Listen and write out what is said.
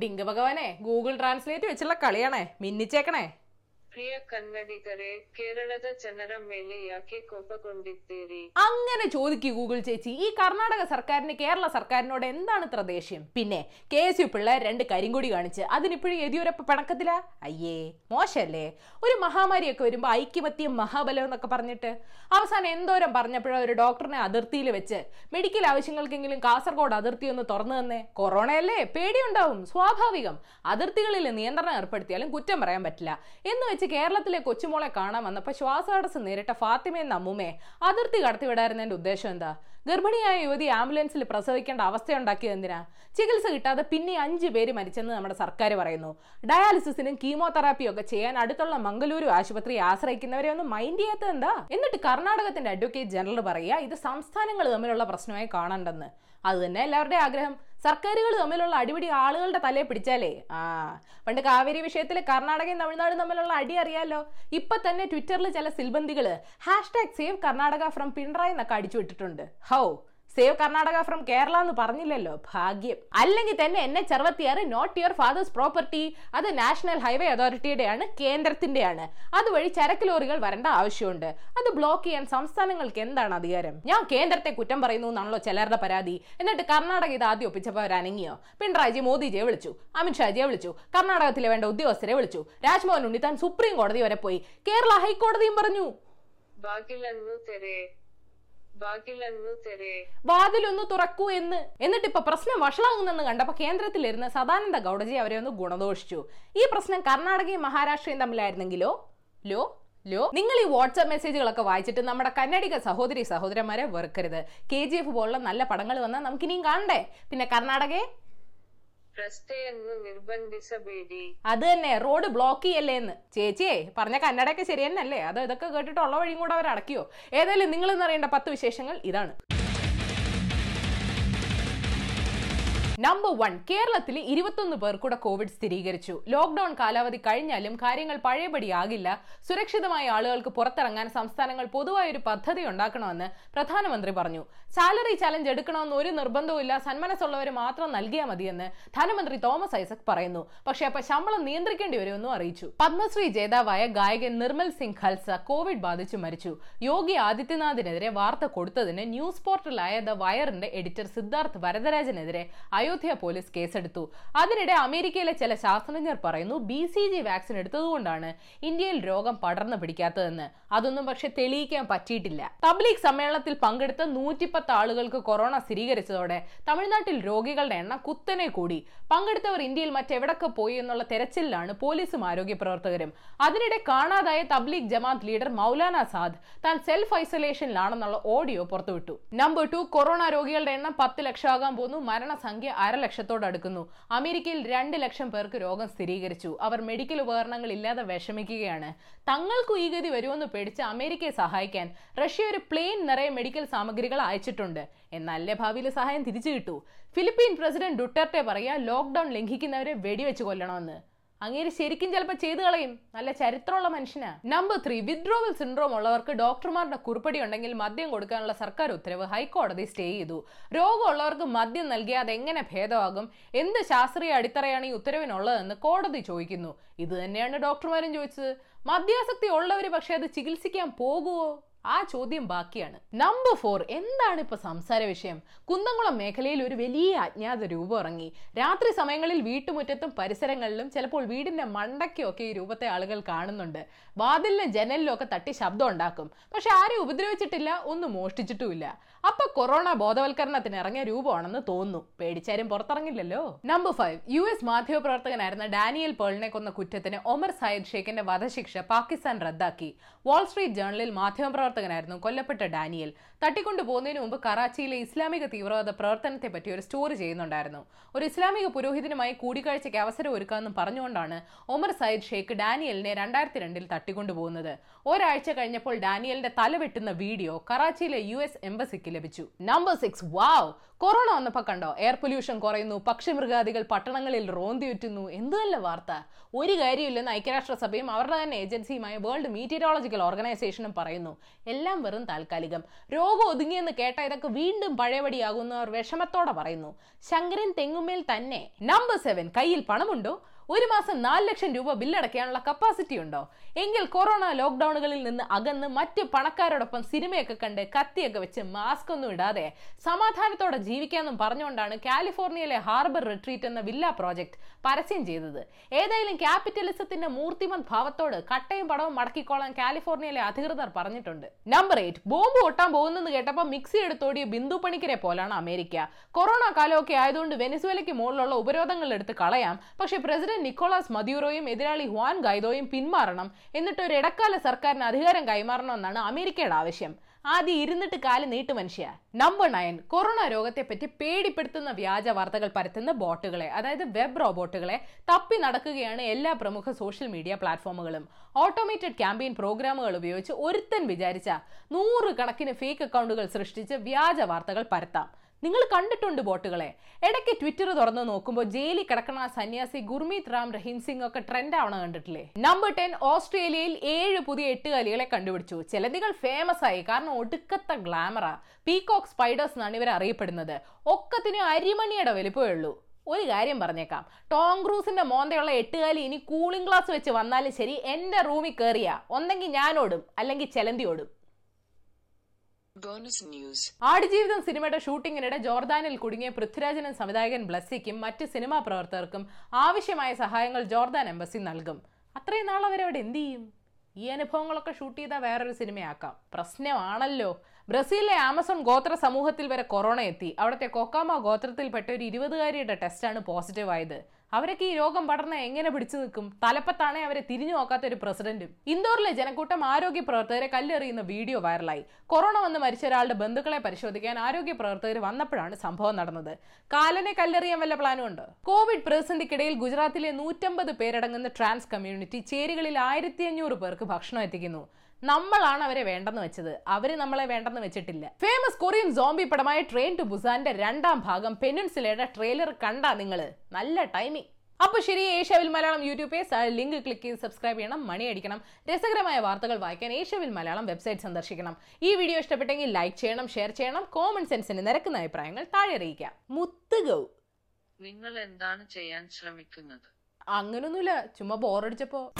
Dink ഭഗവാനെ Google translate വെച്ചുള്ള കളിയാണേ മിന്നിച്ചേക്കണേ. ಪ್ರಿಯ ಕನ್ನಡಿಗರೇ ಕೇರಳದ ಜನರ ಮೇಲೆ ಯಾಕೆ ಕೋಪಗೊಂಡಿದ್ದೀರಿ അങ്ങനെ ചോദിക്കൂ ഗൂഗിൾ ചേച്ചി ഈ കർണാടക സർക്കാരിന് കേരള സർക്കാരിനോട് എന്താണ് ഇത്ര ദേഷ്യം പിന്നെ കെ എസ് യു പിള്ളേർ രണ്ട് കരിങ്കൊടി കാണിച്ച് അതിനിപ്പോഴും യെദ്യൂരപ്പ പിണക്കത്തില അയ്യേ മോശമല്ലേ ഒരു മഹാമാരിയൊക്കെ വരുമ്പോൾ ഐക്യമത്യം മഹാബലം എന്നൊക്കെ പറഞ്ഞിട്ട് അവസാനം എന്തോരം പറഞ്ഞപ്പോഴോ ഒരു ഡോക്ടറിനെ അതിർത്തിയിൽ വെച്ച് മെഡിക്കൽ ആവശ്യങ്ങൾക്കെങ്കിലും കാസർഗോഡ് അതിർത്തി ഒന്ന് തുറന്നു തന്നെ കൊറോണയല്ലേ പേടിയുണ്ടാവും സ്വാഭാവികം അതിർത്തികളിൽ നിയന്ത്രണം ഏർപ്പെടുത്തിയാലും കുറ്റം പറയാൻ പറ്റില്ല എന്ന് വെച്ച് കേരളത്തിലെ കൊച്ചുമോളെ കാണാൻ വന്നപ്പോൾ ശ്വാസതടസ്സം നേരിട്ട ഫാത്തിമയെന്ന അമ്മുമ്മയെ അതിർത്തി കടത്തിവിടായിരുന്നതിന്റെ ഉദ്ദേശം എന്താ? ഗർഭിണിയായ യുവതി ആംബുലൻസിൽ പ്രസവിക്കേണ്ട അവസ്ഥയുണ്ടാക്കിയത് എന്തിനാ? ചികിത്സ കിട്ടാതെ പിന്നെ അഞ്ചു പേര് മരിച്ചെന്ന് നമ്മുടെ സർക്കാർ പറയുന്നു. ഡയാലിസിസിനും കീമോതെറാപ്പിയും ഒക്കെ ചെയ്യാൻ അടുത്തുള്ള മംഗലൂരു ആശുപത്രി ആശ്രയിക്കുന്നവരെ ഒന്നും മൈൻഡ് ചെയ്യാത്തത് എന്താ? എന്നിട്ട് കർണാടകത്തിന്റെ അഡ്വക്കേറ്റ് ജനറൽ പറയുക ഇത് സംസ്ഥാനങ്ങൾ തമ്മിലുള്ള പ്രശ്നമായി കാണണ്ടെന്ന്. അത് തന്നെ എല്ലാവരുടെയും ആഗ്രഹം. സർക്കാരുകൾ തമ്മിലുള്ള അടിപിടി ആളുകളുടെ തലയെ പിടിച്ചാലേ? ആ പണ്ട് കാവേരി വിഷയത്തിൽ കർണാടകയും തമിഴ്നാടും തമ്മിലുള്ള അടി അറിയാലോ? ഇപ്പൊ തന്നെ ട്വിറ്ററിൽ ചില സിൽബന്തികൾ hashtag save Karnataka from Pinarayi എന്നൊക്കെ അടിച്ചു വിട്ടിട്ടുണ്ട്. How? Save Karnataka from Kerala എന്ന് പറഞ്ഞില്ലല്ലോ ഭാഗ്യം. അല്ലെങ്കിൽ തന്നെ എന്നെ ചെറുപത്തിയാറ് നോട്ട് യുവർ ഫാദേഴ്സ് പ്രോപ്പർട്ടി അത് നാഷണൽ ഹൈവേ അതോറിറ്റിയുടെയാണ് കേന്ദ്രത്തിന്റെയാണ് അതുവഴി ചരക്ക് ലോറികൾ വരേണ്ട ആവശ്യമുണ്ട്. അത് ബ്ലോക്ക് ചെയ്യാൻ സംസ്ഥാനങ്ങൾക്ക് എന്താണ് അധികാരം? ഞാൻ കേന്ദ്രത്തെ കുറ്റം പറയുന്നു എന്നാണല്ലോ ചിലരുടെ പരാതി. എന്നിട്ട് കർണാടക ഇത് ആദ്യം ഒപ്പിച്ചപ്പോൾ അവരനങ്ങിയോ പിണറായിജി മോദിജിയെ വിളിച്ചു അമിത്ഷാജിയെ വിളിച്ചു കർണാടകത്തിലെ വേണ്ട ഉദ്യോഗസ്ഥരെ വിളിച്ചു. രാജ്മോഹൻ ഉണ്ണിത്താൻ സുപ്രീം കോടതി വരെ പോയി. കേരള ഹൈക്കോടതിയും പറഞ്ഞു. ബാക്കിയുള്ള വാതിലൊന്ന് തുറക്കൂ എന്ന്. എന്നിട്ട് ഇപ്പൊ പ്രശ്നം വഷളാകുന്നെന്ന് കണ്ടപ്പോ കേന്ദ്രത്തിലിരുന്ന് സദാനന്ദ ഗൗഡജി അവരെ ഒന്ന് ഗുണദോഷിച്ചു. ഈ പ്രശ്നം കർണാടകയും മഹാരാഷ്ട്രയും തമ്മിലായിരുന്നെങ്കിലോ? Law law. നിങ്ങൾ ഈ വാട്സ്ആപ്പ് മെസ്സേജുകളൊക്കെ വായിച്ചിട്ട് നമ്മുടെ കന്നഡിക സഹോദരി സഹോദരന്മാരെ വെറുക്കരുത്. കെ ജി എഫ് പോലുള്ള നല്ല പടങ്ങൾ വന്നാൽ നമുക്കിനിയും കാണണ്ടേ? പിന്നെ കർണാടകയെ? അത് തന്നെ റോഡ് ബ്ലോക്ക് ചെയ്യല്ലേ എന്ന് ചേച്ചിയെ പറഞ്ഞ കന്നഡയൊക്കെ ശരി അത് ഇതൊക്കെ കേട്ടിട്ട് ഉള്ള വഴിയും കൂടെ അവർ അടക്കിയോ ഏതായാലും നിങ്ങൾ അറിയേണ്ട പത്ത് വിശേഷങ്ങൾ ഇതാണ്. നമ്പർ വൺ കേരളത്തിൽ ഇരുപത്തൊന്ന് പേർ കൂടെ കോവിഡ് സ്ഥിരീകരിച്ചു. ലോക്ഡൌൺ കാലാവധി കഴിഞ്ഞാലും കാര്യങ്ങൾ പഴയപടിയാകില്ല. സുരക്ഷിതമായ ആളുകൾക്ക് പുറത്തിറങ്ങാൻ സംസ്ഥാനങ്ങൾ പൊതുവായ ഒരു പദ്ധതി ഉണ്ടാക്കണമെന്ന് പ്രധാനമന്ത്രി പറഞ്ഞു. സാലറി ചലഞ്ച് എടുക്കണമെന്ന് ഒരു നിർബന്ധവുമില്ല സന്മനസ്സുള്ളവർ മാത്രം നൽകിയാൽ മതിയെന്ന് ധനമന്ത്രി തോമസ് ഐസക് പറയുന്നു. പക്ഷേ അപ്പൊ ശമ്പളം നിയന്ത്രിക്കേണ്ടി വരുമെന്നും അറിയിച്ചു. പത്മശ്രീ ജേതാവായ ഗായകൻ നിർമ്മൽ സിംഗ് ഖൽസ കോവിഡ് ബാധിച്ചു മരിച്ചു. യോഗി ആദിത്യനാഥിനെതിരെ വാർത്ത കൊടുത്തതിന് ന്യൂസ് പോർട്ടലായ ദ വയറിന്റെ എഡിറ്റർ സിദ്ധാർത്ഥ് വരദരാജനെതിരെ അയോധ്യ പോലീസ് കേസെടുത്തു. അതിനിടെ അമേരിക്കയിലെ ചില ശാസ്ത്രജ്ഞർ പറയുന്നു ബി സി ജി വാക്സിൻ എടുത്തതുകൊണ്ടാണ് ഇന്ത്യയിൽ രോഗം പടർന്നു പിടിക്കാത്തതെന്ന്. അതൊന്നും പക്ഷെ തെളിയിക്കാൻ പറ്റിയിട്ടില്ല. തബ്ലീഗ് സമ്മേളനത്തിൽ പങ്കെടുത്ത നൂറ്റിപ്പത്ത് ആളുകൾക്ക് കൊറോണ സ്ഥിരീകരിച്ചതോടെ തമിഴ്നാട്ടിൽ രോഗികളുടെ എണ്ണം കുത്തനെ കൂടി. പങ്കെടുത്തവർ ഇന്ത്യയിൽ മറ്റെവിടൊക്കെ പോയി എന്നുള്ള തെരച്ചിലാണ് പോലീസും ആരോഗ്യ പ്രവർത്തകരും. അതിനിടെ കാണാതായ തബ്ലീഗ് ജമാത്ത് ലീഡർ മൗലാന സാദ് താൻ സെൽഫ് ഐസൊലേഷനിലാണെന്നുള്ള ഓഡിയോ പുറത്തുവിട്ടു. നമ്പർ ടു കൊറോണ രോഗികളുടെ എണ്ണം പത്ത് ലക്ഷമാകാൻ പോകുന്നു. മരണസംഖ്യ അരലക്ഷത്തോട് അടുക്കുന്നു. അമേരിക്കയിൽ രണ്ട് ലക്ഷം പേർക്ക് രോഗം സ്ഥിരീകരിച്ചു. അവർ മെഡിക്കൽ ഉപകരണങ്ങൾ ഇല്ലാതെ വിഷമിക്കുകയാണ്. തങ്ങൾക്കും ഈ ഗതി വരുമെന്ന് പേടിച്ച് അമേരിക്കയെ സഹായിക്കാൻ റഷ്യ ഒരു പ്ലെയിൻ നിറയെ മെഡിക്കൽ സാമഗ്രികൾ അയച്ചിട്ടുണ്ട്. എന്നല്ലേ ഭാവിയിൽ സഹായം തിരിച്ചു കിട്ടു? ഫിലിപ്പീൻ പ്രസിഡന്റ് ഡുട്ടർട്ടെ പറയാ ലോക്ക്ഡൌൺ ലംഘിക്കുന്നവരെ വെടിവെച്ച് കൊല്ലണമെന്ന്. അങ്ങേര് ശരിക്കും ചിലപ്പോൾ ചെയ്തു കളയും. നല്ല ചരിത്രമുള്ള മനുഷ്യനാ. നമ്പർ ത്രീ വിഡ്രോവൽ സിൻഡ്രോം ഉള്ളവർക്ക് ഡോക്ടർമാരുടെ കുറിപ്പടി ഉണ്ടെങ്കിൽ മദ്യം കൊടുക്കാനുള്ള സർക്കാർ ഉത്തരവ് ഹൈക്കോടതി സ്റ്റേ ചെയ്തു. രോഗമുള്ളവർക്ക് മദ്യം നൽകിയാൽ അതെങ്ങനെ ഭേദമാകും? എന്ത് ശാസ്ത്രീയ അടിത്തറയാണ് ഈ ഉത്തരവിനുള്ളതെന്ന് കോടതി ചോദിക്കുന്നു. ഇത് തന്നെയാണ് ഡോക്ടർമാരും ചോദിച്ചത്. മദ്യാസക്തി ഉള്ളവർ പക്ഷേ അത് ചികിത്സിക്കാൻ പോകുമോ ആ ചോദ്യം ബാക്കിയാണ്. നമ്പർ ഫോർ എന്താണ് ഇപ്പൊ സംസാര വിഷയം? കുന്നംകുളം മേഖലയിൽ ഒരു വലിയ അജ്ഞാത രൂപം ഇറങ്ങി. രാത്രി സമയങ്ങളിൽ വീട്ടുമുറ്റത്തും പരിസരങ്ങളിലും ചിലപ്പോൾ വീടിന്റെ മണ്ടയ്ക്കൊക്കെ ഈ രൂപത്തെ ആളുകൾ കാണുന്നുണ്ട്. വാതിലിലും ജനലിലും ഒക്കെ തട്ടി ശബ്ദം ഉണ്ടാക്കും. പക്ഷെ ആരും ഉപദ്രവിച്ചിട്ടില്ല ഒന്നും മോഷ്ടിച്ചിട്ടുമില്ല. അപ്പൊ കൊറോണ ബോധവൽക്കരണത്തിന് ഇറങ്ങിയ രൂപമാണെന്ന് തോന്നുന്നു. പേടിച്ചാരും പുറത്തിറങ്ങില്ലല്ലോ. നമ്പർ ഫൈവ് യു എസ് മാധ്യമപ്രവർത്തകനായിരുന്ന ഡാനിയൽ പേളിനെ കൊന്ന കുറ്റത്തിന് ഒമർ സയ്യിദ് ഷേഖിന്റെ വധശിക്ഷ പാകിസ്ഥാൻ റദ്ദാക്കി. വാൾസ്ട്രീറ്റ് ജേർണലിൽ മാധ്യമപ്രവർത്തകനായിരുന്നു കൊല്ലപ്പെട്ട ഡാനിയൽ. തട്ടിക്കൊണ്ടു പോകുന്നതിന് മുമ്പ് കറാച്ചിയിലെ ഇസ്ലാമിക തീവ്രവാദ പ്രവർത്തനത്തെ പറ്റി ഒരു സ്റ്റോറി ചെയ്യുന്നുണ്ടായിരുന്നു. ഒരു ഇസ്ലാമിക പുരോഹിതനുമായി കൂടിക്കാഴ്ചയ്ക്ക് അവസരം ഒരുക്കാമെന്നും പറഞ്ഞുകൊണ്ടാണ് ഒമർ സയ്യിദ് ഷെയ്ഖ് ഡാനിയലിനെ രണ്ടായിരത്തി രണ്ടിൽ തട്ടിക്കൊണ്ടുപോകുന്നത് ഒരാഴ്ച കഴിഞ്ഞപ്പോൾ ഡാനിയലിന്റെ തല വെട്ടുന്ന വീഡിയോ കറാച്ചിയിലെ യു എസ് എംബസിക്ക് ലഭിച്ചു. നമ്പർ സിക്സ് വാവ് കൊറോണ വന്നപ്പോൾ കണ്ടോ? എയർ പൊല്യൂഷൻ കുറയുന്നു പക്ഷിമൃഗാദികൾ പട്ടണങ്ങളിൽ റോന്തിയുറ്റുന്നു. എന്ത് നല്ല വാർത്ത. ഒരു കാര്യമില്ലെന്ന് ഐക്യരാഷ്ട്രസഭയും അവരുടെ തന്നെ ഏജൻസിയുമായ വേൾഡ് മീറ്റീരിയോളജിക്കൽ ഓർഗനൈസേഷനും പറയുന്നു. എല്ലാം വെറും താൽക്കാലികം. രോഗം ഒതുങ്ങിയെന്ന് കേട്ട ഇതൊക്കെ വീണ്ടും പഴയപടിയാകുന്നവർ വിഷമത്തോടെ പറയുന്നു. ശങ്കരൻ തെങ്ങുമേൽ തന്നെ. നമ്പർ സെവൻ കയ്യിൽ പണമുണ്ടോ? ഒരു മാസം നാല് ലക്ഷം രൂപ ബില്ലടയ്ക്കാനുള്ള കപ്പാസിറ്റി ഉണ്ടോ? എങ്കിൽ കൊറോണ ലോക്ക്ഡൌണുകളിൽ നിന്ന് അകന്ന് മറ്റ് പണക്കാരോടൊപ്പം സിനിമയൊക്കെ കണ്ട് കത്തിയൊക്കെ വെച്ച് മാസ്ക് ഒന്നും ഇടാതെ സമാധാനത്തോടെ ജീവിക്കാമെന്നും പറഞ്ഞുകൊണ്ടാണ് കാലിഫോർണിയയിലെ ഹാർബർ റിട്രീറ്റ് എന്ന വില്ല പ്രോജക്റ്റ് പരസ്യം ചെയ്തത്. ഏതായാലും ക്യാപിറ്റലിസത്തിന്റെ മൂർത്തിമത് ഭാവത്തോട് കട്ടയും പടവും മടക്കിക്കോളാൻ കാലിഫോർണിയയിലെ അധികൃതർ പറഞ്ഞിട്ടുണ്ട്. നമ്പർ എയ്റ്റ് ബോംബ് ഒട്ടാൻ പോകുന്നെന്ന് കേട്ടപ്പോൾ മിക്സി എടുത്തോടിയ ബിന്ദു പണിക്കരെ പോലാണ് അമേരിക്ക. കൊറോണ കാലമൊക്കെ ആയതുകൊണ്ട് വെനിസ്വേലയ്ക്ക് മുകളിലുള്ള ഉപരോധങ്ങൾ എടുത്ത് കളയാം. പക്ഷേ പ്രസിഡന്റ് നിക്കോളാസ് മദ്യൂറോയും എതിരാളി ഹുവാൻ ഗൈദോയും പിന്മാറണം. എന്നിട്ട് ഒരു ഇടക്കാല സർക്കാരിന് അധികാരം കൈമാറണമെന്നാണ് അമേരിക്കയുടെ ആവശ്യം. ആദ്യം ഇരുന്നിട്ട് കാൽ നീട്ടു മനുഷ്യ. നമ്പർ നയൻ കൊറോണ രോഗത്തെ പറ്റി പേടിപ്പെടുത്തുന്ന വ്യാജ വാർത്തകൾ പരത്തുന്ന ബോട്ടുകളെ അതായത് വെബ് റോബോട്ടുകളെ തപ്പി നടക്കുകയാണ് എല്ലാ പ്രമുഖ സോഷ്യൽ മീഡിയ പ്ലാറ്റ്ഫോമുകളും. ഓട്ടോമേറ്റഡ് ക്യാമ്പയിൻ പ്രോഗ്രാമുകൾ ഉപയോഗിച്ച് ഒരുത്തൻ വിചാരിച്ച നൂറ് കണക്കിന് ഫേക്ക് അക്കൗണ്ടുകൾ സൃഷ്ടിച്ച് വ്യാജ വാർത്തകൾ പരത്താം. നിങ്ങൾ കണ്ടിട്ടുണ്ട് ബോട്ടുകളെ. ഇടയ്ക്ക് ട്വിറ്റർ തുറന്നു നോക്കുമ്പോൾ ജയിലിൽ കിടക്കുന്ന സന്യാസി ഗുർമീത് റാം റഹീം സിംഗ് ഒക്കെ ട്രെൻഡ് ആവണ കണ്ടിട്ടില്ലേ? നമ്പർ ടെൻ ഓസ്ട്രേലിയയിൽ ഏഴ് പുതിയ എട്ടുകാലികളെ കണ്ടുപിടിച്ചു. ചിലതികൾ ഫേമസ് ആയി. കാരണം ഒടുക്കത്തെ ഗ്ലാമറാ പീകോക്ക് സ്പൈഡേഴ്സ് എന്നാണ് ഇവർ അറിയപ്പെടുന്നത്. ഒക്കത്തിന് അരിമണിയുടെ വലിപ്പമേ ഉള്ളൂ ഒരു കാര്യം പറഞ്ഞേക്കാം. ടോം ക്രൂസിന്റെ മോന്തയുള്ള എട്ടുകാലി ഇനി കൂളിംഗ് ഗ്ലാസ് വെച്ച് വന്നാലും ശരി എന്റെ റൂമിൽ കയറിയ ഒന്നെങ്കിൽ ഞാനോടും അല്ലെങ്കിൽ ചെലന്തി ഓടും Bonus ന്യൂസ് ആടുജീവിതം സിനിമയുടെ ഷൂട്ടിങ്ങിനിടെ ജോർദാനിൽ കുടുങ്ങിയ പൃഥ്വിരാജനും സംവിധായകൻ ബ്ലസ്സിക്കും മറ്റ് സിനിമാ പ്രവർത്തകർക്കും ആവശ്യമായ സഹായങ്ങൾ ജോർദാൻ എംബസി നൽകും. അത്രയും നാൾ അവരവിടെ എന്ത് ചെയ്യും? ഈ അനുഭവങ്ങളൊക്കെ ഷൂട്ട് ചെയ്താൽ വേറൊരു സിനിമയാക്കാം. പ്രശ്നമാണല്ലോ. ബ്രസീലിലെ ആമസോൺ ഗോത്ര സമൂഹത്തിൽ വരെ കൊറോണ എത്തി. അവിടുത്തെ കൊക്കാമ ഗോത്രത്തിൽപ്പെട്ട ഒരു ഇരുപതുകാരിയുടെ ടെസ്റ്റാണ് പോസിറ്റീവ് ആയത് അവരൊക്കെ ഈ രോഗം പടർന്ന എങ്ങനെ പിടിച്ചു നിൽക്കും? തലപ്പത്താണെ അവരെ തിരിഞ്ഞു നോക്കാത്ത ഒരു പ്രസിഡന്റും. ഇന്ദോറിലെ ജനക്കൂട്ടം ആരോഗ്യ പ്രവർത്തകരെ കല്ലെറിയുന്ന വീഡിയോ വൈറലായി. കൊറോണ വന്ന് മരിച്ച ഒരാളുടെ ബന്ധുക്കളെ പരിശോധിക്കാൻ ആരോഗ്യ പ്രവർത്തകർ വന്നപ്പോഴാണ് സംഭവം നടന്നത്. കാലനെ കല്ലെറിയാൻ വല്ല പ്ലാനും ഉണ്ട്? കോവിഡ് പ്രതിസന്ധിക്കിടയിൽ ഗുജറാത്തിലെ നൂറ്റമ്പത് പേരടങ്ങുന്ന ട്രാൻസ് കമ്മ്യൂണിറ്റി ചേരികളിൽ ആയിരത്തി പേർക്ക് ഭക്ഷണം എത്തിക്കുന്നു. നമ്മളാണ് അവരെ വേണ്ടെന്ന് വെച്ചത്. അവർ നമ്മളെ വേണ്ടെന്ന് വെച്ചിട്ടില്ല. ഫേമസ് കൊറിയൻ സോംബി പടമായ ട്രെയിൻ ടു ബുസാന്റെ രണ്ടാം ഭാഗം പെനുൻസിലയുടെ ട്രെയിലർ കണ്ടാ നിങ്ങൾ നല്ല ടൈമിംഗ് അപ്പൊ ശരി ഏഷ്യാവിൽ Malayalam YouTube page link click ചെയ്ത് സബ്സ്ക്രൈബ് ചെയ്യണം മണി അടിക്കണം. രസകരമായ വാർത്തകൾ വായിക്കാൻ ഏഷ്യാവിൽ മലയാളം വെബ്സൈറ്റ് സന്ദർശിക്കണം. ഈ വീഡിയോ ഇഷ്ടപ്പെട്ടെങ്കിൽ ലൈക്ക് ചെയ്യണം ഷെയർ ചെയ്യണം കോമൺ സെൻസിന് നിരക്കുന്ന അഭിപ്രായങ്ങൾ താഴെ അറിയിക്കാം. മുത്തുകൗ. നിങ്ങൾ എന്താണ് ചെയ്യാൻ ശ്രമിക്കുന്നത്? അങ്ങനൊന്നുമില്ല ചുമ്മാ ബോറടിച്ചപ്പോ